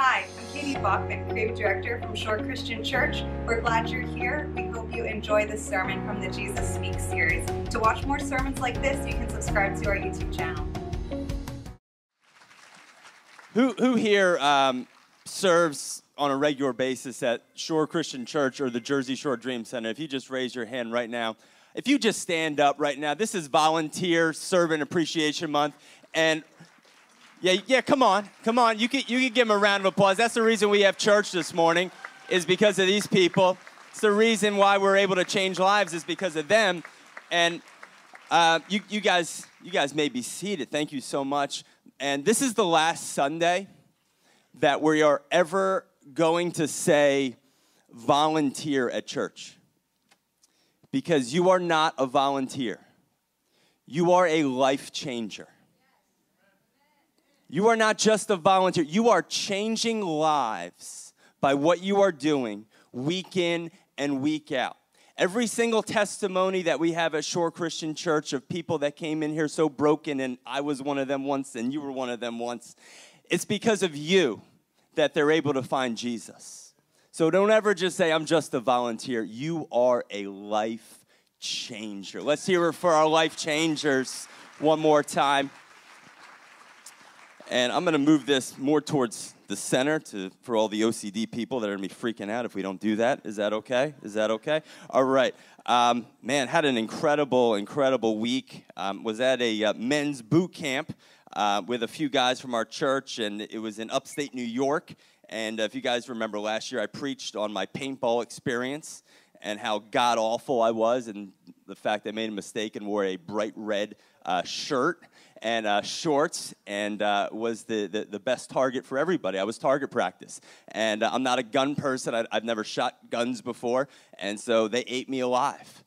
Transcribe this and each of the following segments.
Hi, I'm Katie Bachman, Creative Director from Shore Christian Church. We're glad you're here. We hope you enjoy this sermon from the Jesus Speaks series. To watch more sermons like this, you can subscribe to our YouTube channel. Who, who here um, serves on a regular basis at Shore Christian Church or the Jersey Shore Dream Center? If you just raise your hand right now, if you just stand up right now, this is Volunteer Servant Appreciation Month, and yeah, yeah, come on, come on. You can you can give them a round of applause. That's the reason we have church this morning, is because of these people. It's the reason why we're able to change lives is because of them. And uh, you you guys you guys may be seated. Thank you so much. And this is the last Sunday that we are ever going to say volunteer at church. Because you are not a volunteer. You are a life changer. You are not just a volunteer, you are changing lives by what you are doing week in and week out. Every single testimony that we have at Shore Christian Church of people that came in here so broken, and I was one of them once, and you were one of them once, it's because of you that they're able to find Jesus. So don't ever just say, I'm just a volunteer. You are a life changer. Let's hear it for our life changers one more time. And I'm going to move this more towards the center to, for all the OCD people that are going to be freaking out if we don't do that. Is that okay? Is that okay? All right. Um, man, had an incredible, incredible week. Um, was at a uh, men's boot camp uh, with a few guys from our church, and it was in upstate New York. And uh, if you guys remember last year, I preached on my paintball experience and how god awful I was, and the fact I made a mistake and wore a bright red uh, shirt and uh, shorts and uh, was the, the, the, best target for everybody. I was target practice. And uh, I'm not a gun person, I, I've never shot guns before, and so they ate me alive.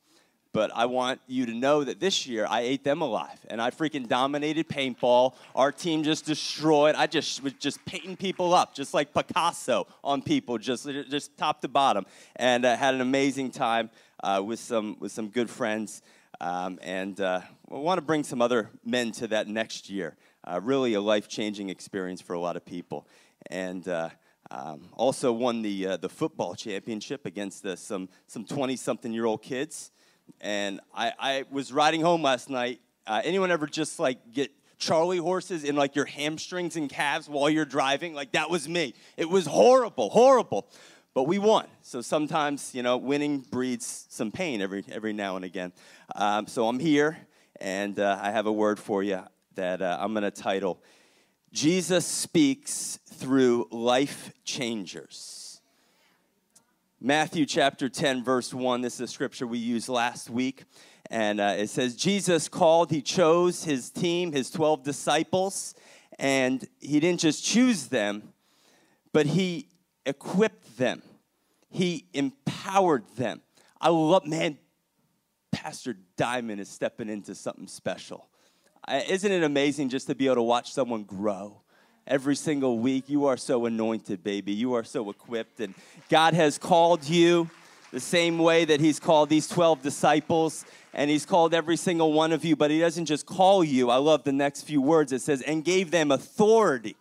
But I want you to know that this year I ate them alive, and I freaking dominated paintball. Our team just destroyed. I just was just painting people up, just like Picasso on people, just just top to bottom, and uh, had an amazing time uh, with some with some good friends. Um, and uh, want to bring some other men to that next year. Uh, really, a life changing experience for a lot of people. And uh, um, also won the, uh, the football championship against some 20 something year old kids. And I, I, was riding home last night. Uh, anyone ever just like get Charlie horses in like your hamstrings and calves while you're driving? Like that was me. It was horrible, horrible but we won. So sometimes, you know, winning breeds some pain every, every now and again. Um, so I'm here, and uh, I have a word for you that uh, I'm going to title Jesus Speaks Through Life Changers. Matthew chapter 10, verse 1. This is a scripture we used last week. And uh, it says, Jesus called, he chose his team, his 12 disciples, and he didn't just choose them, but he equipped them, He empowered them. I love, man, Pastor Diamond is stepping into something special. Isn't it amazing just to be able to watch someone grow? Every single week, you are so anointed, baby. You are so equipped, and God has called you the same way that He's called these 12 disciples, and He's called every single one of you, but He doesn't just call you. I love the next few words. It says, and gave them authority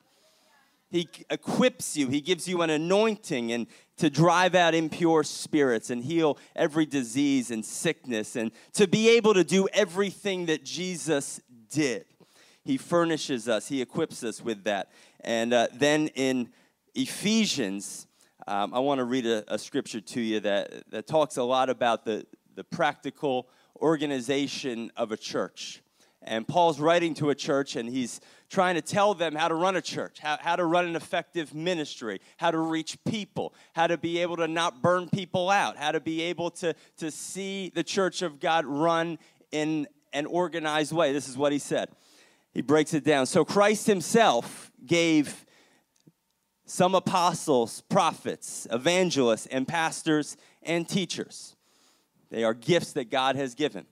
he equips you, He gives you an anointing and to drive out impure spirits and heal every disease and sickness and to be able to do everything that Jesus did. He furnishes us, He equips us with that. And uh, then in Ephesians, um, I want to read a, a, scripture to you that, that talks a lot about the, the practical organization of a church. And Paul's writing to a church and he's trying to tell them how to run a church, how, how to run an effective ministry, how to reach people, how to be able to not burn people out, how to be able to, to see the church of God run in an organized way. This is what he said. He breaks it down. So Christ himself gave some apostles, prophets, evangelists, and pastors and teachers. They are gifts that God has given.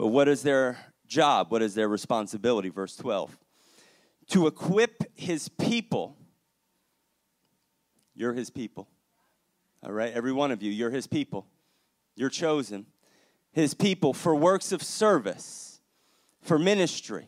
But what is their job? What is their responsibility? Verse 12. To equip his people. You're his people. All right, every one of you, you're his people. You're chosen. His people for works of service, for ministry,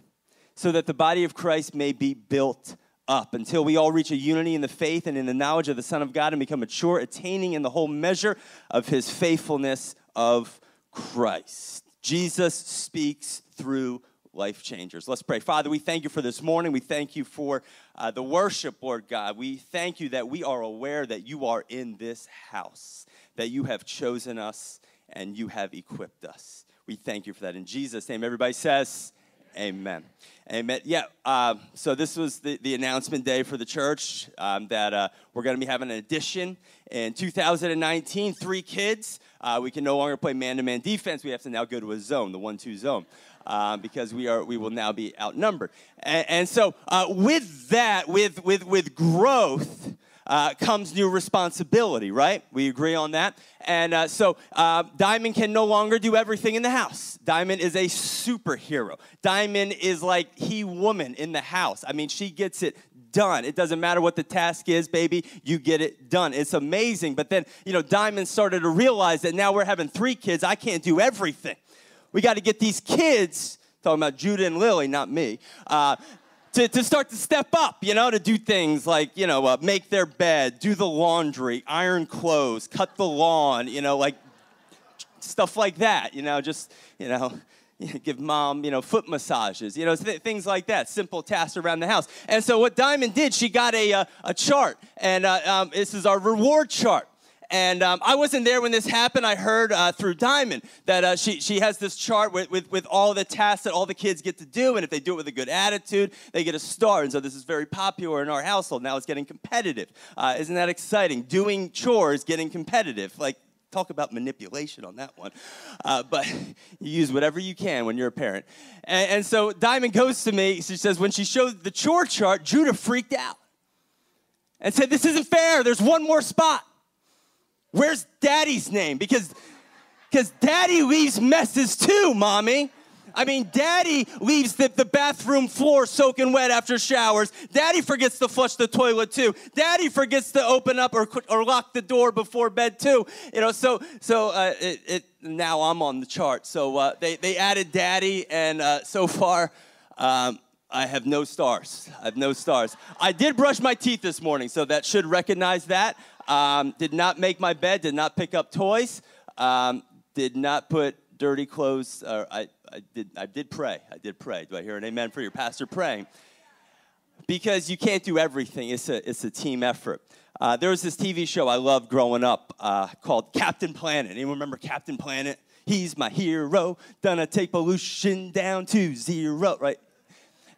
so that the body of Christ may be built up until we all reach a unity in the faith and in the knowledge of the Son of God and become mature, attaining in the whole measure of his faithfulness of Christ. Jesus speaks through life changers. Let's pray. Father, we thank you for this morning. We thank you for uh, the worship, Lord God. We thank you that we are aware that you are in this house, that you have chosen us and you have equipped us. We thank you for that. In Jesus' name, everybody says, Amen. Amen. Yeah, uh, so this was the, the announcement day for the church um, that uh, we're going to be having an addition in 2019. Three kids. Uh, we can no longer play man to man defense. We have to now go to a zone, the one two zone. Uh, because we are we will now be outnumbered, and, and so uh, with that, with with with growth, uh, comes new responsibility, right? We agree on that. And uh, so uh, Diamond can no longer do everything in the house. Diamond is a superhero. Diamond is like he woman in the house. I mean, she gets it done. It doesn't matter what the task is, baby, you get it done. It's amazing. But then, you know, Diamond started to realize that now we're having three kids. I can't do everything. We got to get these kids, talking about Judah and Lily, not me, uh, to, to start to step up, you know, to do things like, you know, uh, make their bed, do the laundry, iron clothes, cut the lawn, you know, like stuff like that, you know, just, you know, give mom, you know, foot massages, you know, th- things like that, simple tasks around the house. And so what Diamond did, she got a, uh, a chart, and uh, um, this is our reward chart. And um, I wasn't there when this happened. I heard uh, through Diamond that uh, she, she has this chart with, with, with all the tasks that all the kids get to do. And if they do it with a good attitude, they get a star. And so this is very popular in our household. Now it's getting competitive. Uh, isn't that exciting? Doing chores, getting competitive. Like, talk about manipulation on that one. Uh, but you use whatever you can when you're a parent. And, and, so Diamond goes to me. She says, when she showed the chore chart, Judah freaked out and said, This isn't fair. There's one more spot. Where's daddy's name? Because because daddy leaves messes too, mommy. I mean, daddy leaves the, the bathroom floor soaking wet after showers. Daddy forgets to flush the toilet too. Daddy forgets to open up or, or lock the door before bed too. You know, so so uh, it, it, now I'm on the chart. So uh, they, they added daddy, and uh, so far um, I have no stars. I have no stars. I did brush my teeth this morning, so that should recognize that. Um, did not make my bed, did not pick up toys, um, did not put dirty clothes. I, I, did, I did pray. I did pray. Do I hear an amen for your pastor praying? Because you can't do everything, it's a, it's a team effort. Uh, there was this TV show I loved growing up uh, called Captain Planet. Anyone remember Captain Planet? He's my hero. Gonna take pollution down to zero, right?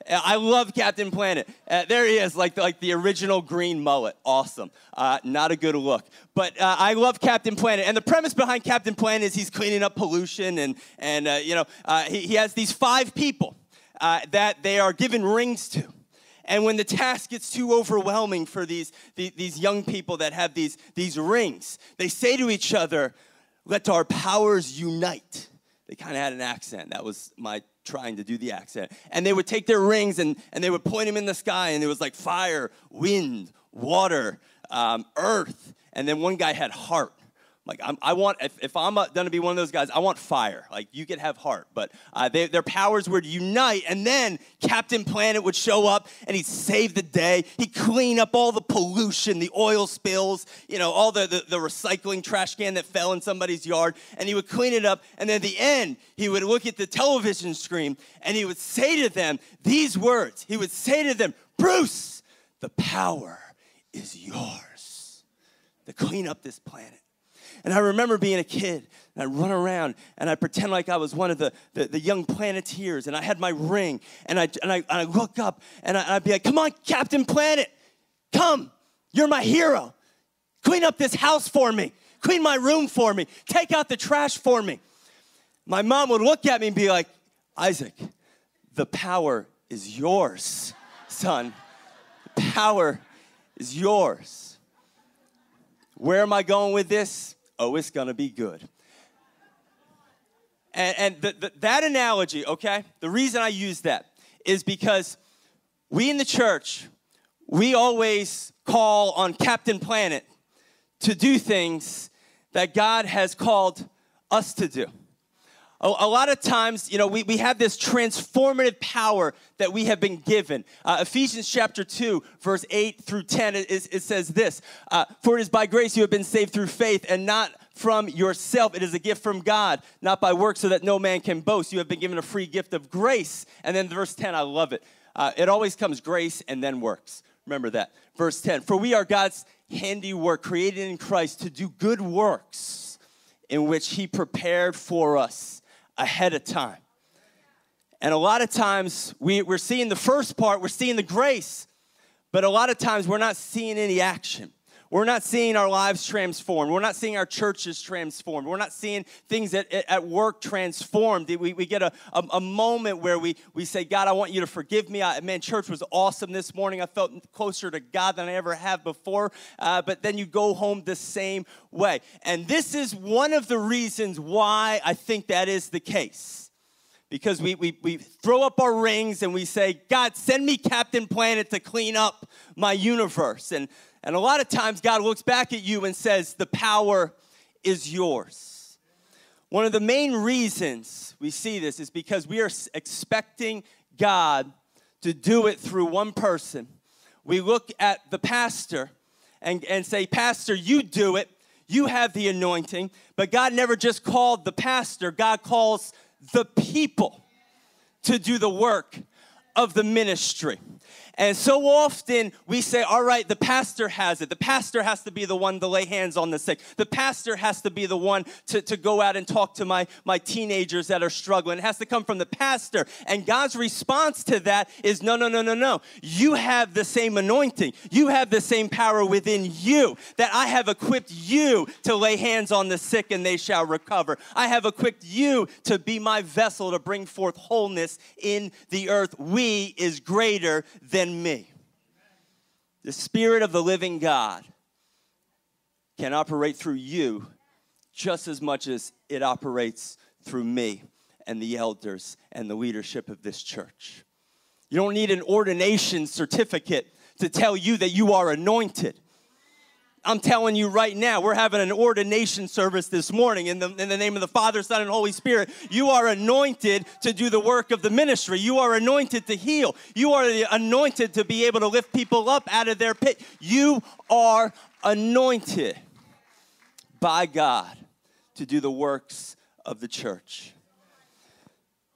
I love Captain Planet. Uh, there he is, like the, like the original green mullet. Awesome. Uh, not a good look. But uh, I love Captain Planet. And the premise behind Captain Planet is he's cleaning up pollution. And, and uh, you know, uh, he, he, has these five people uh, that they are given rings to. And when the task gets too overwhelming for these, these, these young people that have these, these rings, they say to each other, let our powers unite. They kind of had an accent. That was my trying to do the accent. And they would take their rings and, and they would point them in the sky, and it was like fire, wind, water, um, earth. And then one guy had heart. Like I'm, i want, if, if I'm going to be one of those guys, I want fire. Like you could have heart, but uh, they, their powers would unite, and then Captain Planet would show up and he'd save the day. He'd clean up all the pollution, the oil spills, you know, all the, the, the recycling trash can that fell in somebody's yard, and he would clean it up. And then at the end, he would look at the television screen and he would say to them these words. He would say to them, Bruce, the power is yours to clean up this planet. And I remember being a kid, and I'd run around, and I'd pretend like I was one of the, the, the young planeteers, and I had my ring, and I'd, and I, and I'd look up, and I, I'd be like, come on, Captain Planet, come, you're my hero. Clean up this house for me. Clean my room for me. Take out the trash for me. My mom would look at me and be like, Isaac, the power is yours, son. The power is yours. Where am I going with this? Oh, it's to be good. And, and the, the, that analogy, okay, the reason I use that is because we in the church, we always call on Captain Planet to do things that God has called us to do. A, lot of times, you know, we, we have this transformative power that we have been given. Uh, Ephesians chapter 2, verse 8 through 10, it, it says this uh, For it is by grace you have been saved through faith, and not from yourself. It is a gift from God, not by works, so that no man can boast. You have been given a free gift of grace. And then verse 10, I love it. Uh, it always comes grace and then works. Remember that. Verse 10 For we are God's handiwork, created in Christ to do good works in which He prepared for us ahead of time. And a lot of times we, we're seeing the first part, we're seeing the grace, but a lot of times we're not seeing any action. We're not seeing our lives transformed. We're not seeing our churches transformed. We're not seeing things at, at work transformed. We, we get a, a, a, moment where we, we say, God, I want you to forgive me. I, man, church was awesome this morning. I felt closer to God than I ever have before. Uh, but then you go home the same way. And this is one of the reasons why I think that is the case because we, we, we throw up our rings and we say, God, send me Captain Planet to clean up my universe. And and a lot of times, God looks back at you and says, The power is yours. One of the main reasons we see this is because we are expecting God to do it through one person. We look at the pastor and, and say, Pastor, you do it. You have the anointing. But God never just called the pastor, God calls the people to do the work of the ministry. And so often we say, all right, the pastor has it. The pastor has to be the one to lay hands on the sick. The pastor has to be the one to, to go out and talk to my, my teenagers that are struggling. It has to come from the pastor. And God's response to that is, no, no, no, no, no. You have the same anointing. You have the same power within you that I have equipped you to lay hands on the sick and they shall recover. I have equipped you to be my vessel to bring forth wholeness in the earth. We is greater than than me. The Spirit of the living God can operate through you just as much as it operates through me and the elders and the leadership of this church. You don't need an ordination certificate to tell you that you are anointed. I'm telling you right now, we're having an ordination service this morning in the, in the name of the Father, Son, and Holy Spirit. You are anointed to do the work of the ministry. You are anointed to heal. You are anointed to be able to lift people up out of their pit. You are anointed by God to do the works of the church.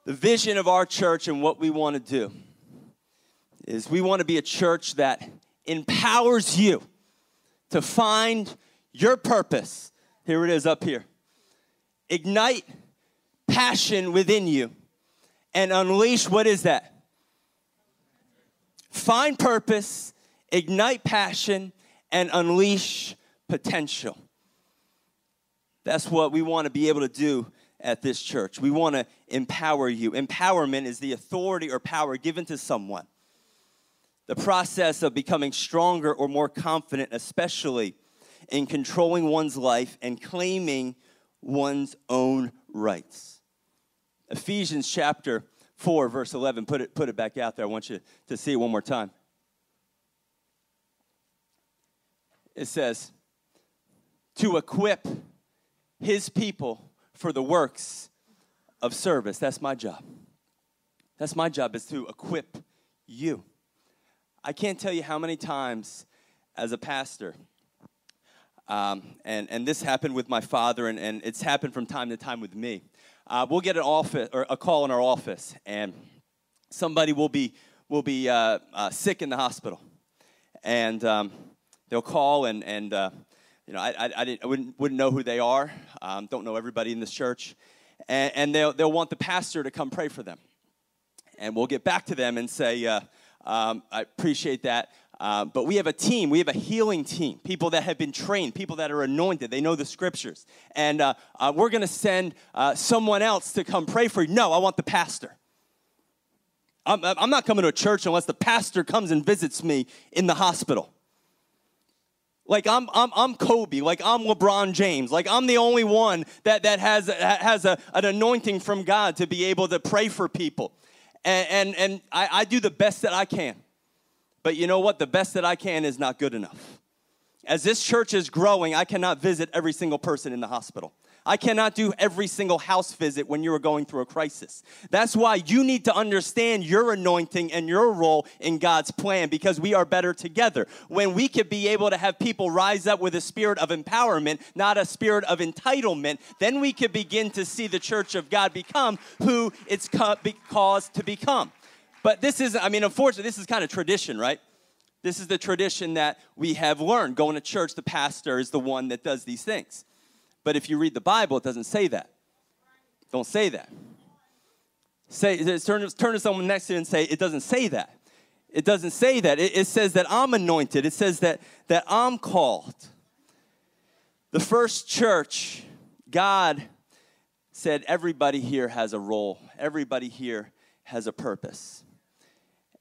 The vision of our church and what we want to do is we want to be a church that empowers you to find your purpose. Here it is up here. Ignite passion within you and unleash what is that? Find purpose, ignite passion, and unleash potential. That's what we want to be able to do at this church. We want to empower you. Empowerment is the authority or power given to someone the process of becoming stronger or more confident, especially in controlling one's life and claiming one's own rights. Ephesians chapter 4, verse 11, put it, put it back out there. I want you to see it one more time. It says, to equip his people for the works of service. That's my job. That's my job, is to equip you. I can't tell you how many times as a pastor, um, and, and this happened with my father, and, and it's happened from time to time with me. Uh, we'll get an office or a call in our office, and somebody will be will be uh, uh, sick in the hospital, and um, they'll call, and and uh, you know I, I, I, didn't, I wouldn't, wouldn't know who they are, um, don't know everybody in this church, and, and, they'll they'll want the pastor to come pray for them, and we'll get back to them and say uh, um, I appreciate that. Uh, but we have a team, we have a healing team, people that have been trained, people that are anointed, they know the scriptures. And uh, uh, we're going to send uh, someone else to come pray for you. No, I want the pastor. I'm, I'm not coming to a church unless the pastor comes and visits me in the hospital. Like I'm, I'm, I'm Kobe, like I'm LeBron James, like I'm the only one that, that has, has a, an anointing from God to be able to pray for people and, and, and I, I do the best that I can. But you know what? The best that I can is not good enough. As this church is growing, I cannot visit every single person in the hospital. I cannot do every single house visit when you are going through a crisis. That's why you need to understand your anointing and your role in God's plan because we are better together. When we could be able to have people rise up with a spirit of empowerment, not a spirit of entitlement, then we could begin to see the church of God become who it's caused to become. But this is, I mean, unfortunately, this is kind of tradition, right? This is the tradition that we have learned. Going to church, the pastor is the one that does these things. But if you read the Bible, it doesn't say that. Don't say that. Say, turn, turn to someone next to you and say, it doesn't say that. It doesn't say that. It, it says that I'm anointed. It says that, that I'm called. The first church, God said everybody here has a role, everybody here has a purpose.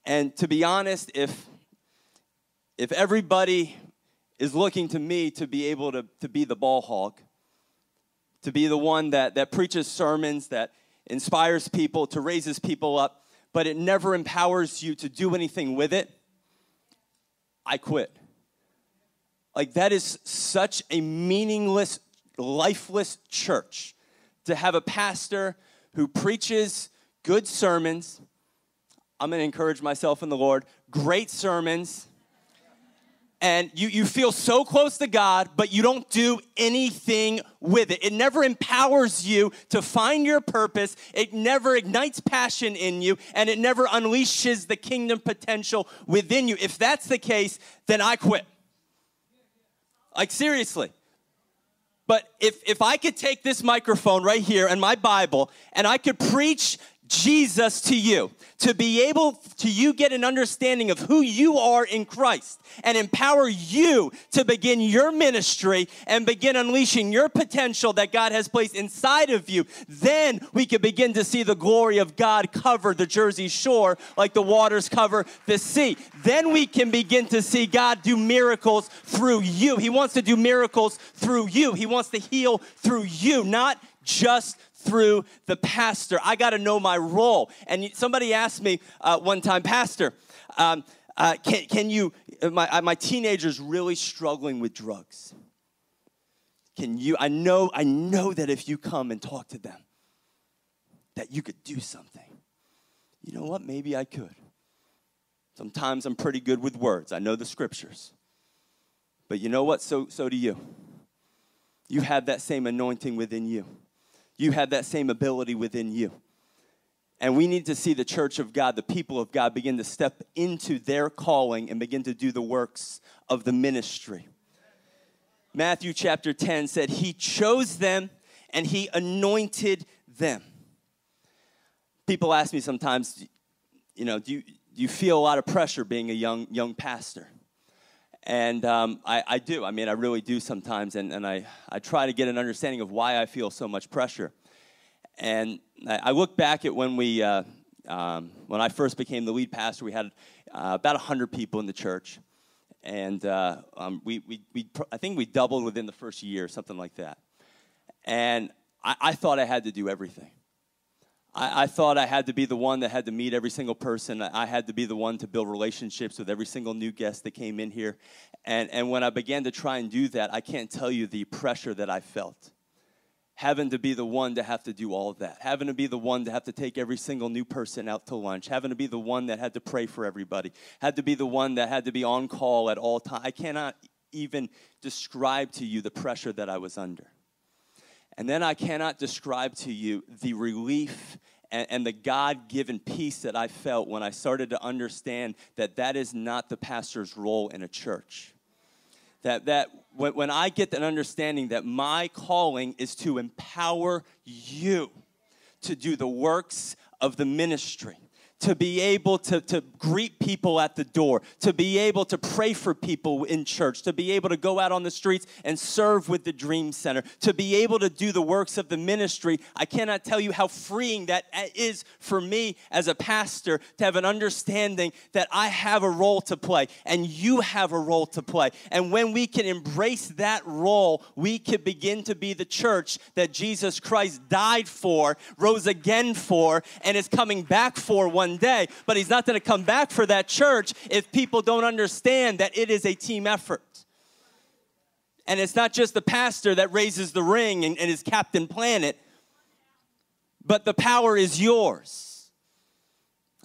And to be honest, if if everybody is looking to me to be able to, to be the ball hog, to be the one that, that preaches sermons, that inspires people, to raises people up, but it never empowers you to do anything with it, I quit. Like, that is such a meaningless, lifeless church to have a pastor who preaches good sermons. I'm to encourage myself in the Lord, great sermons and you, you feel so close to God, but you don't do anything with it. It never empowers you to find your purpose, it never ignites passion in you, and it never unleashes the kingdom potential within you. If that's the case, then I quit. Like, seriously. But if, if I could take this microphone right here and my Bible and I could preach Jesus to you, to be able to you get an understanding of who you are in Christ and empower you to begin your ministry and begin unleashing your potential that God has placed inside of you, then we can begin to see the glory of God cover the Jersey shore like the waters cover the sea. Then we can begin to see God do miracles through you. He wants to do miracles through you. He wants to heal through you, not just through the pastor. I got to know my role. And somebody asked me uh, one time, Pastor, um, uh, can, can you, uh, my, uh, my teenager's really struggling with drugs. Can you, I know, I know that if you come and talk to them, that you could do something. You know what? Maybe I could. Sometimes I'm pretty good with words. I know the scriptures. But you know what? So, so do you. You have that same anointing within you you have that same ability within you. And we need to see the church of God, the people of God, begin to step into their calling and begin to do the works of the ministry. Matthew chapter 10 said, He chose them and He anointed them. People ask me sometimes, you know, do you, do you feel a lot of pressure being a young, young pastor? And um, I, I, do. I mean, I really do sometimes. And, and I, I try to get an understanding of why I feel so much pressure. And I, I look back at when we, uh, um, when I first became the lead pastor, we had uh, about 100 people in the church. And uh, um, we, we, we, I think we doubled within the first year, something like that. And I, I thought I had to do everything. I, I, thought I had to be the one that had to meet every single person. I had to be the one to build relationships with every single new guest that came in here. And, and when I began to try and do that, I can't tell you the pressure that I felt. Having to be the one to have to do all of that, having to be the one to have to take every single new person out to lunch, having to be the one that had to pray for everybody, had to be the one that had to be on call at all times. I cannot even describe to you the pressure that I was under. And then I cannot describe to you the relief and, and the God given peace that I felt when I started to understand that that is not the pastor's role in a church. That, that when, when I get that understanding that my calling is to empower you to do the works of the ministry to be able to, to greet people at the door, to be able to pray for people in church, to be able to go out on the streets and serve with the Dream Center, to be able to do the works of the ministry. I cannot tell you how freeing that is for me as a pastor to have an understanding that I have a role to play and you have a role to play. And when we can embrace that role, we can begin to be the church that Jesus Christ died for, rose again for, and is coming back for one one day, but he's not going to come back for that church if people don't understand that it is a team effort. And it's not just the pastor that raises the ring and, and is Captain Planet, but the power is yours.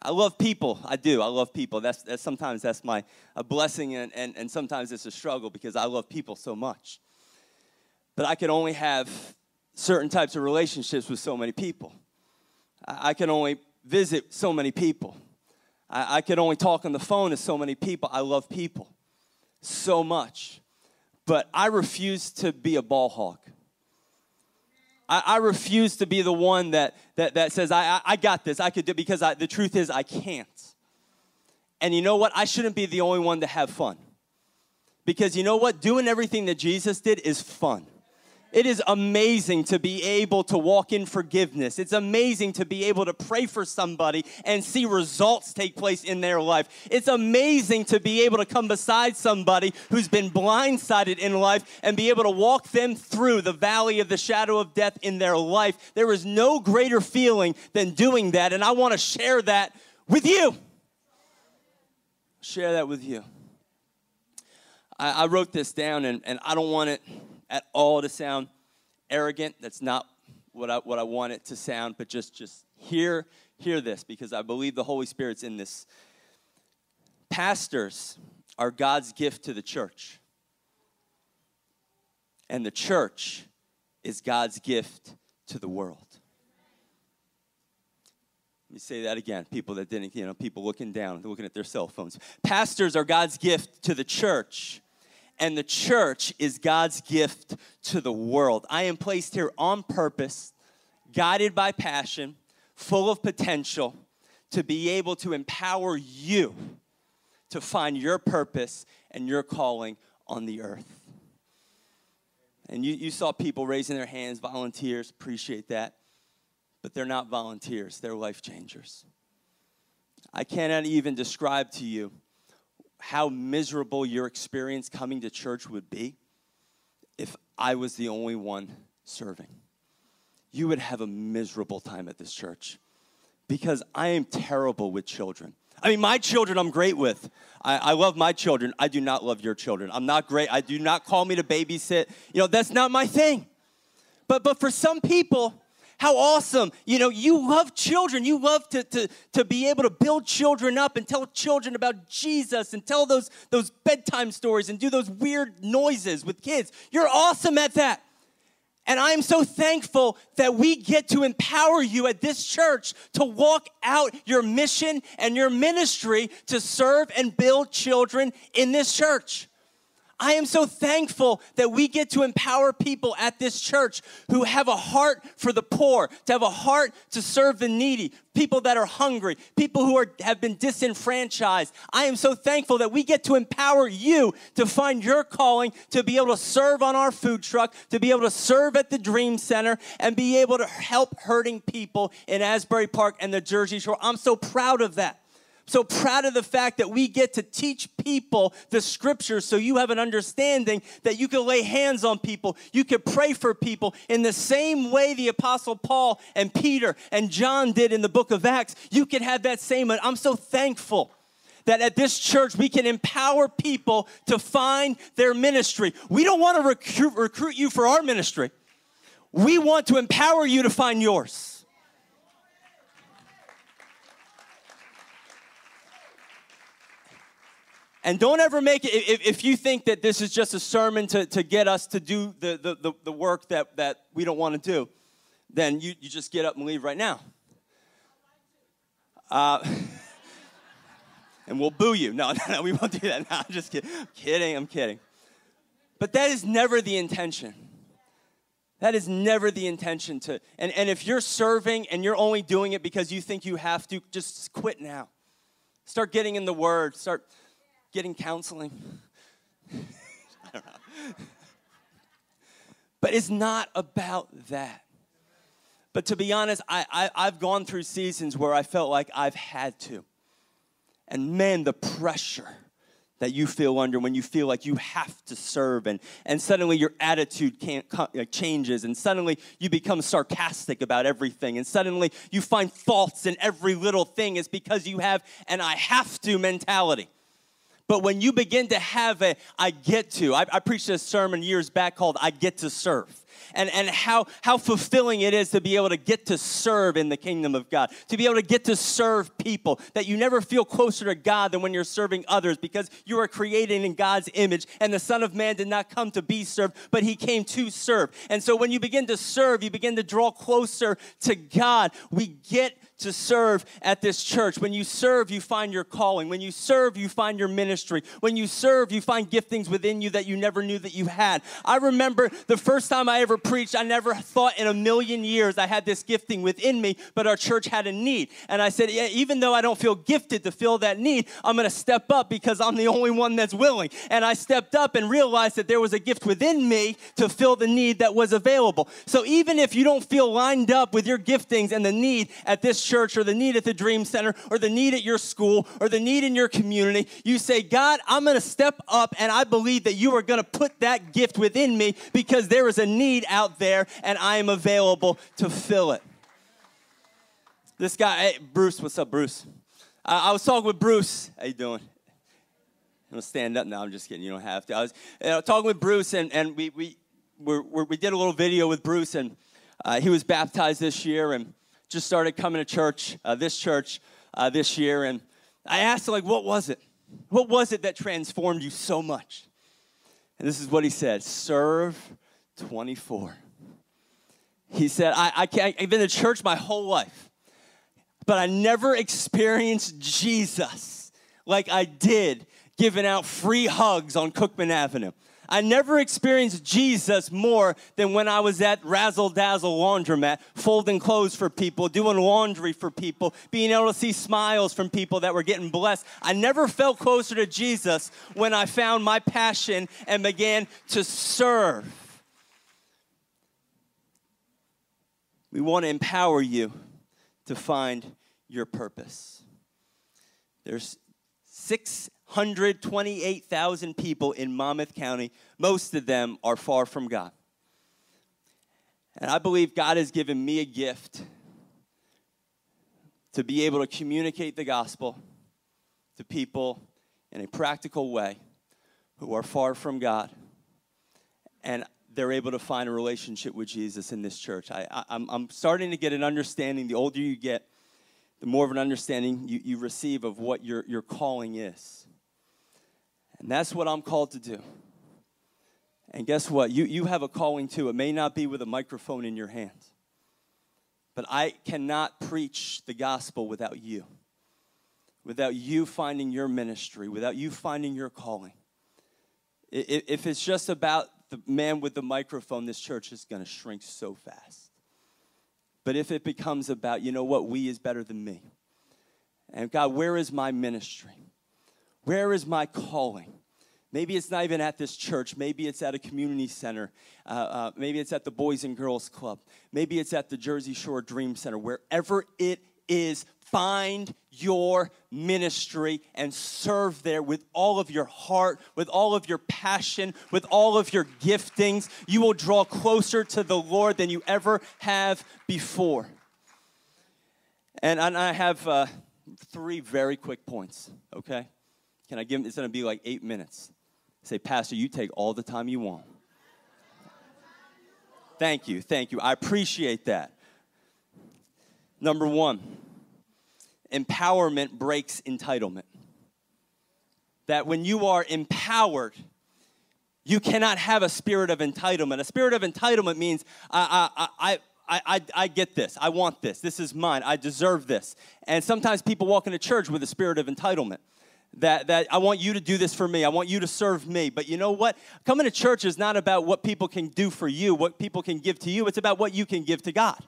I love people. I do. I love people. That's, that's sometimes that's my a blessing and, and, and sometimes it's a struggle because I love people so much. But I can only have certain types of relationships with so many people. I, I can only visit so many people. I, I can only talk on the phone to so many people. I love people so much. But I refuse to be a ball hog. I, I refuse to be the one that, that, that says, I, I, I got this, I could do because I, the truth is, I can't. And you know what? I shouldn't be the only one to have fun. Because you know what? Doing everything that Jesus did is fun. It is amazing to be able to walk in forgiveness. It's amazing to be able to pray for somebody and see results take place in their life. It's amazing to be able to come beside somebody who's been blindsided in life and be able to walk them through the valley of the shadow of death in their life. There is no greater feeling than doing that, and I want to share that with you. Share that with you. I, I wrote this down, and, and I don't want it at all to sound arrogant. That's not what I, what I want it to sound, but just, just hear, hear this because I believe the Holy Spirit's in this. Pastors are God's gift to the church, and the church is God's gift to the world. Let me say that again. People that didn't, you know, people looking down, looking at their cell phones. Pastors are God's gift to the church, and the church is God's gift to the world. I am placed here on purpose, guided by passion, full of potential to be able to empower you to find your purpose and your calling on the earth. And you, you saw people raising their hands, volunteers, appreciate that. But they're not volunteers, they're life changers. I cannot even describe to you how miserable your experience coming to church would be if I was the only one serving. You would have a miserable time at this church because I am terrible with children. I mean, my children I'm great with. I, I, love my children. I do not love your children. I'm not great. I do not call me to babysit. You know, that's not my thing. But but for some people, how awesome. You know, you love children. You love to, to, to be able to build children up and tell children about Jesus and tell those, those bedtime stories and do those weird noises with kids. You're awesome at that. And I am so thankful that we get to empower you at this church to walk out your mission and your ministry to serve and build children in this church. I am so thankful that we get to empower people at this church who have a heart for the poor, to have a heart to serve the needy, people that are hungry, people who are, have been disenfranchised. I am so thankful that we get to empower you to find your calling, to be able to serve on our food truck, to be able to serve at the Dream Center, and be able to help hurting people in Asbury Park and the Jersey Shore. I'm so proud of that so proud of the fact that we get to teach people the scriptures so you have an understanding that you can lay hands on people, you can pray for people in the same way the Apostle Paul and Peter and John did in the book of Acts. You can have that same. I'm so thankful that at this church we can empower people to find their ministry. We don't want to recruit, recruit you for our ministry, we want to empower you to find yours. And don't ever make it, if, if you think that this is just a sermon to, to get us to do the, the, the, the work that, that we don't want to do, then you, you just get up and leave right now. Uh, and we'll boo you. No, no, no, we won't do that. No, I'm just kidding. I'm kidding. I'm kidding. But that is never the intention. That is never the intention to. And, and if you're serving and you're only doing it because you think you have to, just quit now. Start getting in the Word. Start getting counseling. But it's not about that. But to be honest, I, I, I've gone through seasons where I felt like I've had to. And man, the pressure that you feel under when you feel like you have to serve and, and suddenly your attitude can't changes and suddenly you become sarcastic about everything and suddenly you find faults in every little thing is because you have an i have to mentality But when you begin to have a, I get to, I, I preached a sermon years back called I Get to Serve and, and how, how fulfilling it is to be able to get to serve in the kingdom of God, to be able to get to serve people, that you never feel closer to God than when you're serving others because you are created in God's image. And the Son of Man did not come to be served, but he came to serve. And so when you begin to serve, you begin to draw closer to God. We get to serve at this church. When you serve, you find your calling. When you serve, you find your ministry. When you serve, you find giftings within you that you never knew that you had. I remember the first time I ever preached, I never thought in a million years I had this gifting within me, but our church had a need. And I said, yeah, even though I don't feel gifted to fill that need, I'm going to step up because I'm the only one that's willing. And I stepped up and realized that there was a gift within me to fill the need that was available. So even if you don't feel lined up with your giftings and the need at this church, or the need at the Dream Center or the need at your school or the need in your community, you say, God, I'm going to step up and I believe that you are going to put that gift within me because there is a need out there and I am available to fill it. This guy, hey, Bruce, what's up, Bruce? I, I was talking with Bruce. How you doing? I'm gonna stand up now. I'm just kidding. You don't have to. I was you know, talking with Bruce, and, and we we we we did a little video with Bruce, and uh, he was baptized this year, and just started coming to church, uh, this church, uh, this year, and I asked like, what was it? What was it that transformed you so much? And this is what he said Serve 24. He said, I, I can't, I've been to church my whole life, but I never experienced Jesus like I did giving out free hugs on Cookman Avenue. I never experienced Jesus more than when I was at Razzle Dazzle Laundromat, folding clothes for people, doing laundry for people, being able to see smiles from people that were getting blessed. I never felt closer to Jesus when I found my passion and began to serve. We want to empower you to find your purpose. There's six 128,000 people in Monmouth County. Most of them are far from God. And I believe God has given me a gift to be able to communicate the gospel to people in a practical way who are far from God. And they're able to find a relationship with Jesus in this church. I, am starting to get an understanding. The older you get, the more of an understanding you, you receive of what your, your calling is. And that's what I'm called to do. And guess what? You, you have a calling too. It may not be with a microphone in your hands, but I cannot preach the gospel without you, without you finding your ministry, without you finding your calling. If it's just about the man with the microphone, this church is going to shrink so fast. But if it becomes about, you know what, we is better than me. And God, where is my ministry? Where is my calling? Maybe it's not even at this church. Maybe it's at a community center. Uh, uh, maybe it's at the Boys and Girls Club. Maybe it's at the Jersey Shore Dream Center. Wherever it is, find your ministry and serve there with all of your heart, with all of your passion, with all of your giftings. You will draw closer to the Lord than you ever have before. And, and I have uh, three very quick points, okay? Can I give him? It's going to be like eight minutes. Say, Pastor, you take all the time you want. Thank you. Thank you. I appreciate that. Number one, empowerment breaks entitlement. That when you are empowered, you cannot have a spirit of entitlement. A spirit of entitlement means I, I, I, I, I, I, get this. I want this. This is mine. I deserve this. And sometimes people walk into church with a spirit of entitlement that, that I want you to do this for me. I want you to serve me. But you know what? Coming to church is not about what people can do for you, what people can give to you. It's about what you can give to God.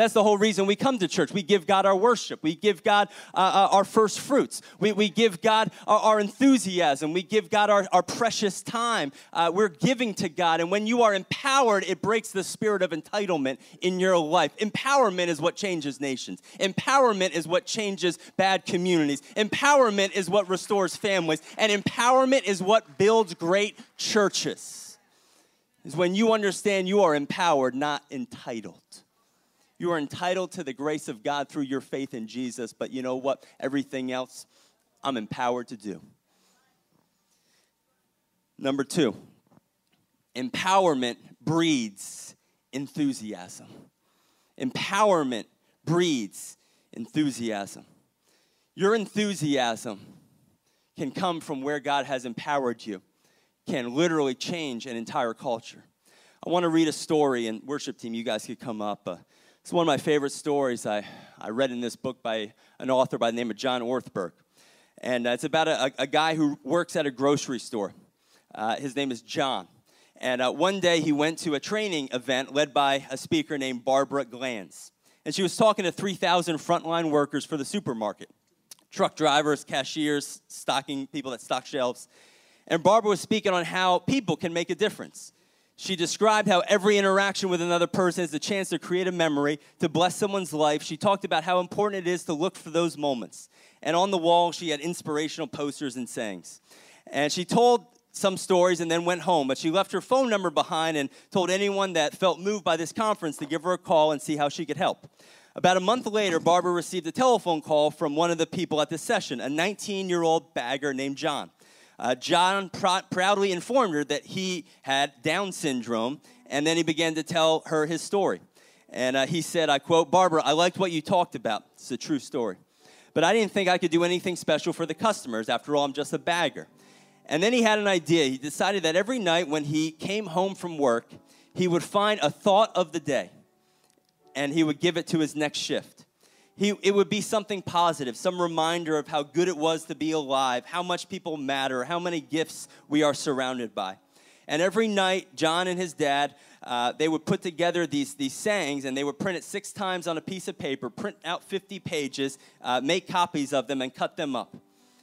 That's the whole reason we come to church. We give God our worship. We give God uh, uh, our first fruits. We, we give God our, our, enthusiasm. We give God our, our precious time. Uh, we're giving to God. And when you are empowered, it breaks the spirit of entitlement in your life. Empowerment is what changes nations. Empowerment is what changes bad communities. Empowerment is what restores families. And empowerment is what builds great churches. Is when you understand you are empowered, not entitled. You are entitled to the grace of God through your faith in Jesus, but you know what? Everything else, I'm empowered to do. Number two, empowerment breeds enthusiasm. Empowerment breeds enthusiasm. Your enthusiasm can come from where God has empowered you, can literally change an entire culture. I want to read a story, and worship team, you guys could come up. Uh, it's one of my favorite stories I, I read in this book by an author by the name of John Ortberg. And uh, it's about a, a, guy who works at a grocery store. Uh, his name is John. And uh, one day he went to a training event led by a speaker named Barbara Glanz. And she was talking to 3,000 frontline workers for the supermarket truck drivers, cashiers, stocking people that stock shelves. And Barbara was speaking on how people can make a difference. She described how every interaction with another person is a chance to create a memory, to bless someone's life. She talked about how important it is to look for those moments. And on the wall, she had inspirational posters and sayings. And she told some stories and then went home, but she left her phone number behind and told anyone that felt moved by this conference to give her a call and see how she could help. About a month later, Barbara received a telephone call from one of the people at the session, a 19 year old bagger named John. Uh, John pr- proudly informed her that he had Down syndrome, and then he began to tell her his story. And uh, he said, I quote, Barbara, I liked what you talked about. It's a true story. But I didn't think I could do anything special for the customers. After all, I'm just a bagger. And then he had an idea. He decided that every night when he came home from work, he would find a thought of the day and he would give it to his next shift. He, it would be something positive, some reminder of how good it was to be alive, how much people matter, how many gifts we are surrounded by. And every night, John and his dad, uh, they would put together these, these sayings and they would print it six times on a piece of paper, print out 50 pages, uh, make copies of them, and cut them up.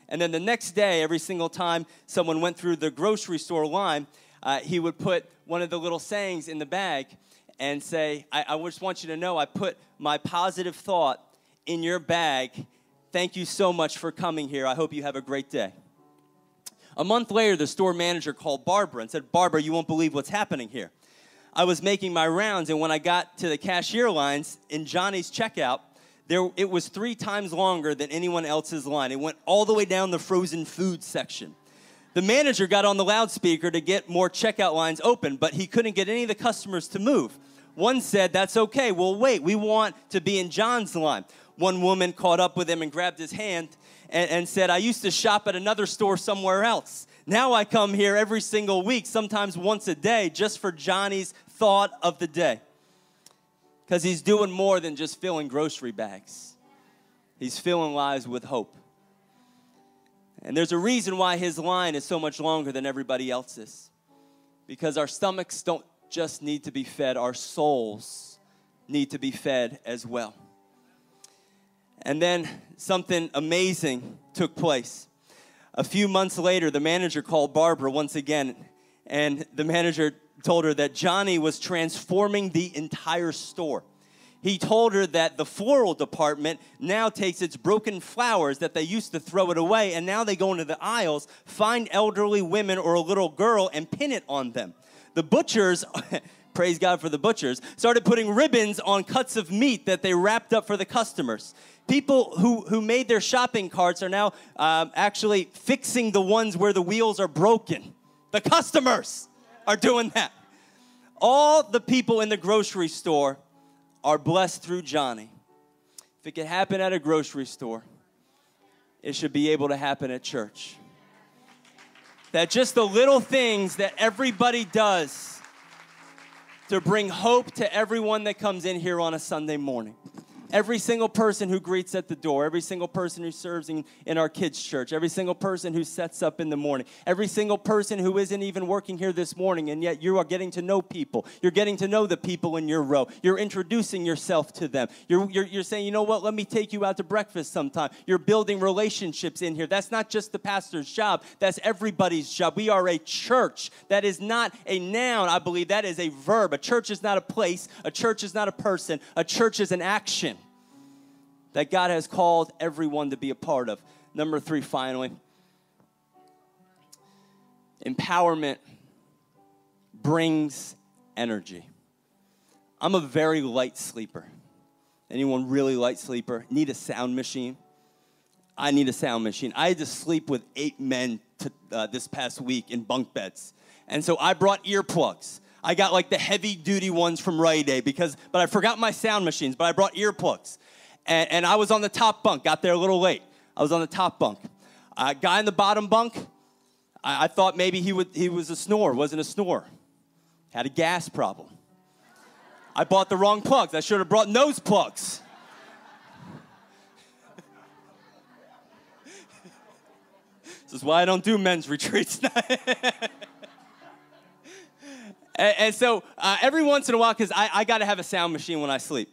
And then the next day, every single time someone went through the grocery store line, uh, he would put one of the little sayings in the bag and say, I, I just want you to know I put my positive thought in your bag. Thank you so much for coming here. I hope you have a great day. A month later, the store manager called Barbara and said, Barbara, you won't believe what's happening here. I was making my rounds, and when I got to the cashier lines in Johnny's checkout, there, it was three times longer than anyone else's line. It went all the way down the frozen food section. The manager got on the loudspeaker to get more checkout lines open, but he couldn't get any of the customers to move. One said, That's okay, we'll wait. We want to be in John's line one woman caught up with him and grabbed his hand and, and said, I used to shop at another store somewhere else. Now I come here every single week, sometimes once a day, just for Johnny's thought of the day. Because he's doing more than just filling grocery bags, he's filling lives with hope. And there's a reason why his line is so much longer than everybody else's. Because our stomachs don't just need to be fed, our souls need to be fed as well. And then something amazing took place. A few months later, the manager called Barbara once again, and the manager told her that Johnny was transforming the entire store. He told her that the floral department now takes its broken flowers that they used to throw it away, and now they go into the aisles, find elderly women or a little girl, and pin it on them. The butchers praise God for the butchers, started putting ribbons on cuts of meat that they wrapped up for the customers. People who, who made their shopping carts are now um, actually fixing the ones where the wheels are broken. The customers are doing that. All the people in the grocery store are blessed through Johnny. If it can happen at a grocery store, it should be able to happen at church. That just the little things that everybody does to bring hope to everyone that comes in here on a Sunday morning. Every single person who greets at the door, every single person who serves in, in our kids' church, every single person who sets up in the morning, every single person who isn't even working here this morning, and yet you are getting to know people. You're getting to know the people in your row. You're introducing yourself to them. You're, you're, you're saying, you know what, let me take you out to breakfast sometime. You're building relationships in here. That's not just the pastor's job, that's everybody's job. We are a church. That is not a noun, I believe. That is a verb. A church is not a place, a church is not a person, a church is an action that God has called everyone to be a part of. Number three, finally, empowerment brings energy. I'm a very light sleeper. Anyone really light sleeper? Need a sound machine? I need a sound machine. I had to sleep with eight men to uh, this past week in bunk beds. And so I brought earplugs. I got like the heavy duty ones from Rite Aid because, but I forgot my sound machines, but I brought earplugs. And, and I was on the top bunk, got there a little late. I was on the top bunk. Uh, guy in the bottom bunk, I, I thought maybe he, would, he was a snore, wasn't a snore. Had a gas problem. I bought the wrong plugs. I should have brought nose plugs. this is why I don't do men's retreats. And, and so uh, every once in a while, because I, I got to have a sound machine when I sleep.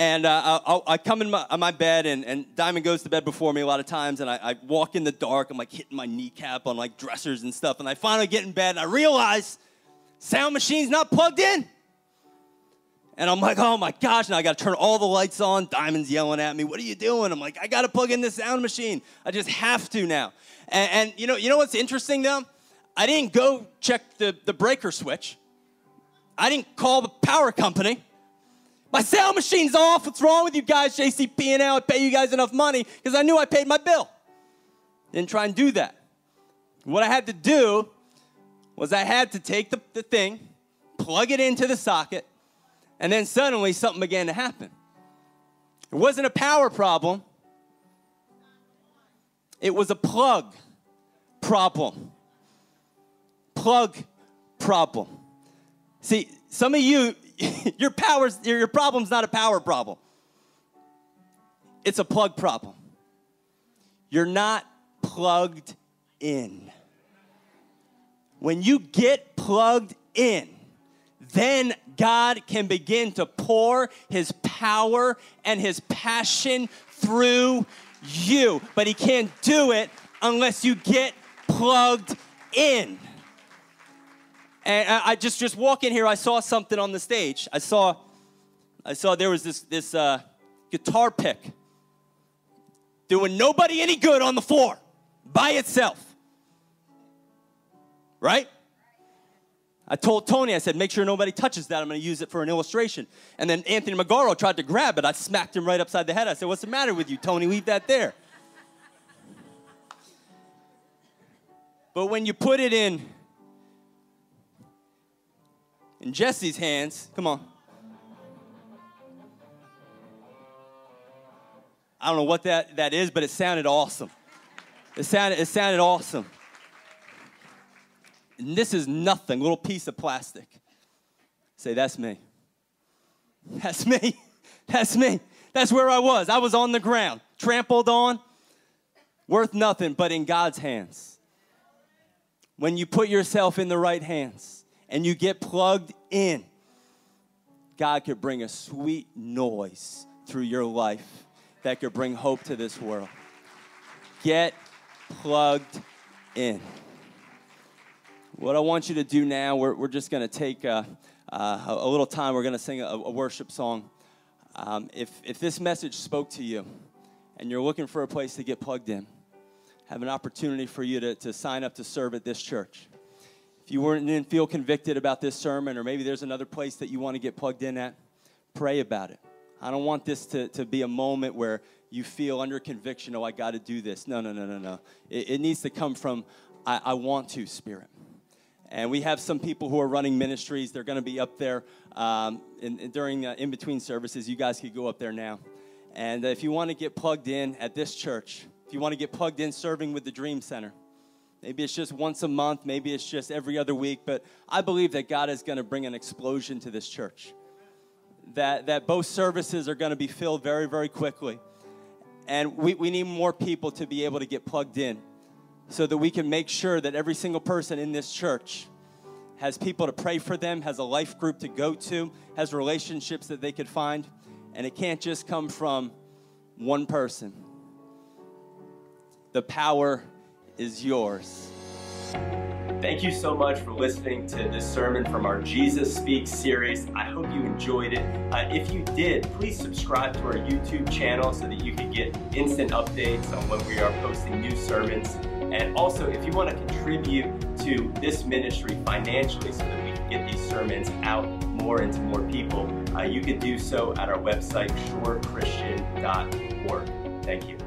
And uh, I, I, come in my, my bed, and, and, Diamond goes to bed before me a lot of times, and I, I, walk in the dark. I'm like hitting my kneecap on like dressers and stuff. And I finally get in bed, and I realize sound machine's not plugged in. And I'm like, oh my gosh, now I got to turn all the lights on. Diamond's yelling at me, what are you doing? I'm like, I got to plug in the sound machine. I just have to now. And, and, you know, you know what's interesting though? I didn't go check the, the breaker switch. I didn't call the power company. My sound machine's off. What's wrong with you guys, JCP and? I pay you guys enough money because I knew I paid my bill. Didn't try and do that. What I had to do was I had to take the, the thing, plug it into the socket, and then suddenly something began to happen. It wasn't a power problem, it was a plug problem. Plug problem. See, some of you, your powers, your problem's not a power problem. It's a plug problem. You're not plugged in. When you get plugged in, then God can begin to pour his power and his passion through you. But he can't do it unless you get plugged in. And I just just walk in here, I saw something on the stage. I saw, I saw there was this this uh, guitar pick doing nobody any good on the floor by itself. Right? I told Tony, I said, make sure nobody touches that. I'm going to use it for an illustration. And then Anthony Magaro tried to grab it. I smacked him right upside the head. I said, what's the matter with you, Tony? Leave that there. But when you put it in in Jesse's hands. Come on. I don't know what that, that is, but it sounded awesome. It sounded, it sounded awesome. And this is nothing, little piece of plastic. Say, that's me. That's me. That's me. That's where I was. I was on the ground, trampled on, worth nothing, but in God's hands. When you put yourself in the right hands, and you get plugged in, God could bring a sweet noise through your life that could bring hope to this world. Get plugged in. What I want you to do now, we're, we're just going to take a, uh, a, little time. We're going to sing a, a, worship song. Um, if, if this message spoke to you and you're looking for a place to get plugged in, have an opportunity for you to, to sign up to serve at this church. If you weren't didn't feel convicted about this sermon, or maybe there's another place that you want to get plugged in at, pray about it. I don't want this to, to be a moment where you feel under conviction, oh, I got to do this. No, no, no, no, no. It, it needs to come from, I, I, want to, Spirit. And we have some people who are running ministries. They're going to be up there um, in, in, during uh, in between services. You guys could go up there now. And if you want to get plugged in at this church, if you want to get plugged in serving with the Dream Center, Maybe it's just once a month, maybe it's just every other week, but I believe that God is going to bring an explosion to this church. That, that both services are going to be filled very, very quickly. And we, we need more people to be able to get plugged in so that we can make sure that every single person in this church has people to pray for them, has a life group to go to, has relationships that they could find. And it can't just come from one person. The power is yours. Thank you so much for listening to this sermon from our Jesus Speaks series. I hope you enjoyed it. Uh, if you did, please subscribe to our YouTube channel so that you can get instant updates on when we are posting new sermons. And also, if you want to contribute to this ministry financially so that we can get these sermons out more into more people, uh, you can do so at our website, shorechristian.org. Thank you.